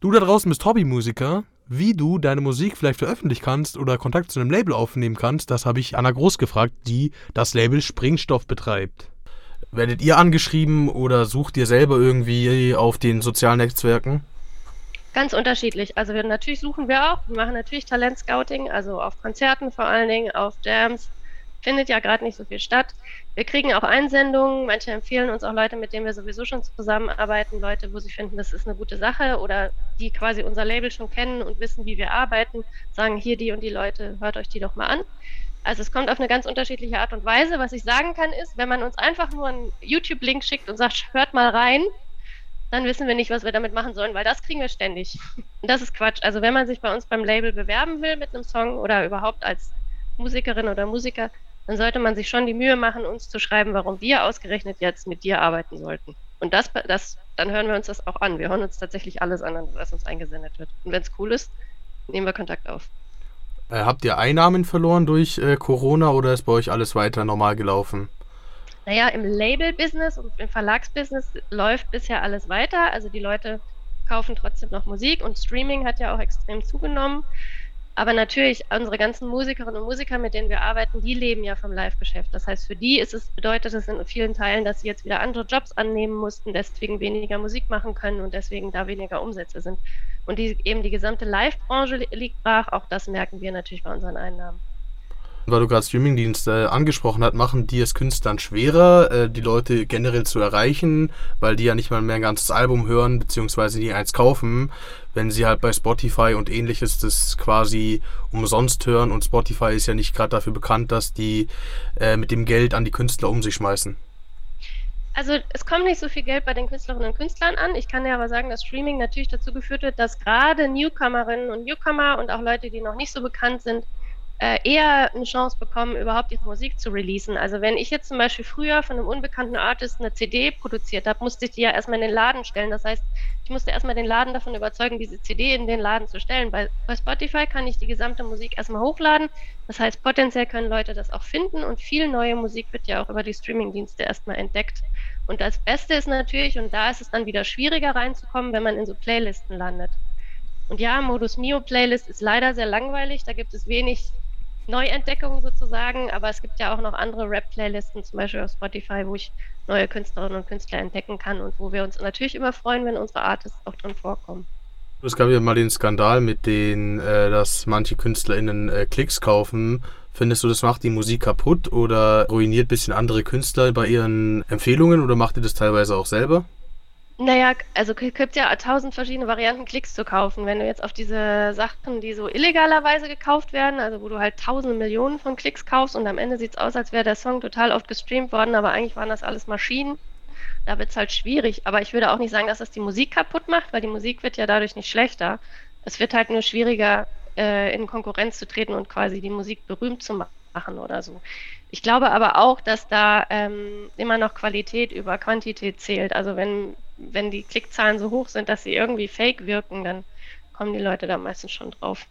Du da draußen bist Hobbymusiker. Wie du deine Musik vielleicht veröffentlichen kannst oder Kontakt zu einem Label aufnehmen kannst, das habe ich Anna Groß gefragt, die das Label Springstoff betreibt. Werdet ihr angeschrieben oder sucht ihr selber irgendwie auf den sozialen Netzwerken? Ganz unterschiedlich. Also wir, natürlich suchen wir auch. Wir machen natürlich Talentscouting, also auf Konzerten vor allen Dingen, auf Jams, findet ja gerade nicht so viel statt. Wir kriegen auch Einsendungen, manche empfehlen uns auch Leute, mit denen wir sowieso schon zusammenarbeiten, Leute, wo sie finden, das ist eine gute Sache oder die quasi unser Label schon kennen und wissen, wie wir arbeiten, sagen hier die und die Leute, hört euch die doch mal an. Also es kommt auf eine ganz unterschiedliche Art und Weise. Was ich sagen kann ist, wenn man uns einfach nur einen YouTube-Link schickt und sagt, hört mal rein, dann wissen wir nicht, was wir damit machen sollen, weil das kriegen wir ständig. Und das ist Quatsch. Also wenn man sich bei uns beim Label bewerben will mit einem Song oder überhaupt als Musikerin oder Musiker, dann sollte man sich schon die Mühe machen, uns zu schreiben, warum wir ausgerechnet jetzt mit dir arbeiten sollten. Und das, das, dann hören wir uns das auch an. Wir hören uns tatsächlich alles an, was uns eingesendet wird. Und wenn es cool ist, nehmen wir Kontakt auf. Äh, habt ihr Einnahmen verloren durch äh, Corona oder ist bei euch alles weiter normal gelaufen? Naja, im Label-Business und im Verlagsbusiness läuft bisher alles weiter. Also die Leute kaufen trotzdem noch Musik und Streaming hat ja auch extrem zugenommen. Aber natürlich, unsere ganzen Musikerinnen und Musiker, mit denen wir arbeiten, die leben ja vom Live-Geschäft. Das heißt, für die ist es, bedeutet es in vielen Teilen, dass sie jetzt wieder andere Jobs annehmen mussten, deswegen weniger Musik machen können und deswegen da weniger Umsätze sind. Und die, eben die gesamte Live-Branche liegt brach, auch das merken wir natürlich bei unseren Einnahmen weil du gerade Streamingdienste äh, angesprochen hast, machen die es Künstlern schwerer, äh, die Leute generell zu erreichen, weil die ja nicht mal mehr ein ganzes Album hören, beziehungsweise die eins kaufen, wenn sie halt bei Spotify und ähnliches das quasi umsonst hören und Spotify ist ja nicht gerade dafür bekannt, dass die äh, mit dem Geld an die Künstler um sich schmeißen. Also es kommt nicht so viel Geld bei den Künstlerinnen und Künstlern an. Ich kann dir aber sagen, dass Streaming natürlich dazu geführt hat, dass gerade Newcomerinnen und Newcomer und auch Leute, die noch nicht so bekannt sind, eher eine Chance bekommen, überhaupt ihre Musik zu releasen. Also wenn ich jetzt zum Beispiel früher von einem unbekannten Artist eine CD produziert habe, musste ich die ja erstmal in den Laden stellen. Das heißt, ich musste erstmal den Laden davon überzeugen, diese CD in den Laden zu stellen. Bei, bei Spotify kann ich die gesamte Musik erstmal hochladen. Das heißt, potenziell können Leute das auch finden und viel neue Musik wird ja auch über die Streamingdienste erstmal entdeckt. Und das Beste ist natürlich, und da ist es dann wieder schwieriger reinzukommen, wenn man in so Playlisten landet. Und ja, Modus Mio Playlist ist leider sehr langweilig. Da gibt es wenig Neuentdeckung sozusagen, aber es gibt ja auch noch andere Rap-Playlisten, zum Beispiel auf Spotify, wo ich neue Künstlerinnen und Künstler entdecken kann und wo wir uns natürlich immer freuen, wenn unsere Artists auch drin vorkommen. Es gab ja mal den Skandal mit den, äh, dass manche KünstlerInnen äh, Klicks kaufen. Findest du, das macht die Musik kaputt oder ruiniert ein bisschen andere Künstler bei ihren Empfehlungen oder macht ihr das teilweise auch selber? Naja, also gibt ja tausend verschiedene Varianten, Klicks zu kaufen. Wenn du jetzt auf diese Sachen, die so illegalerweise gekauft werden, also wo du halt tausende Millionen von Klicks kaufst und am Ende sieht es aus, als wäre der Song total oft gestreamt worden, aber eigentlich waren das alles Maschinen. Da wird es halt schwierig. Aber ich würde auch nicht sagen, dass das die Musik kaputt macht, weil die Musik wird ja dadurch nicht schlechter. Es wird halt nur schwieriger, äh, in Konkurrenz zu treten und quasi die Musik berühmt zu machen oder so. Ich glaube aber auch, dass da ähm, immer noch Qualität über Quantität zählt. Also wenn wenn die Klickzahlen so hoch sind, dass sie irgendwie fake wirken, dann kommen die Leute da meistens schon drauf.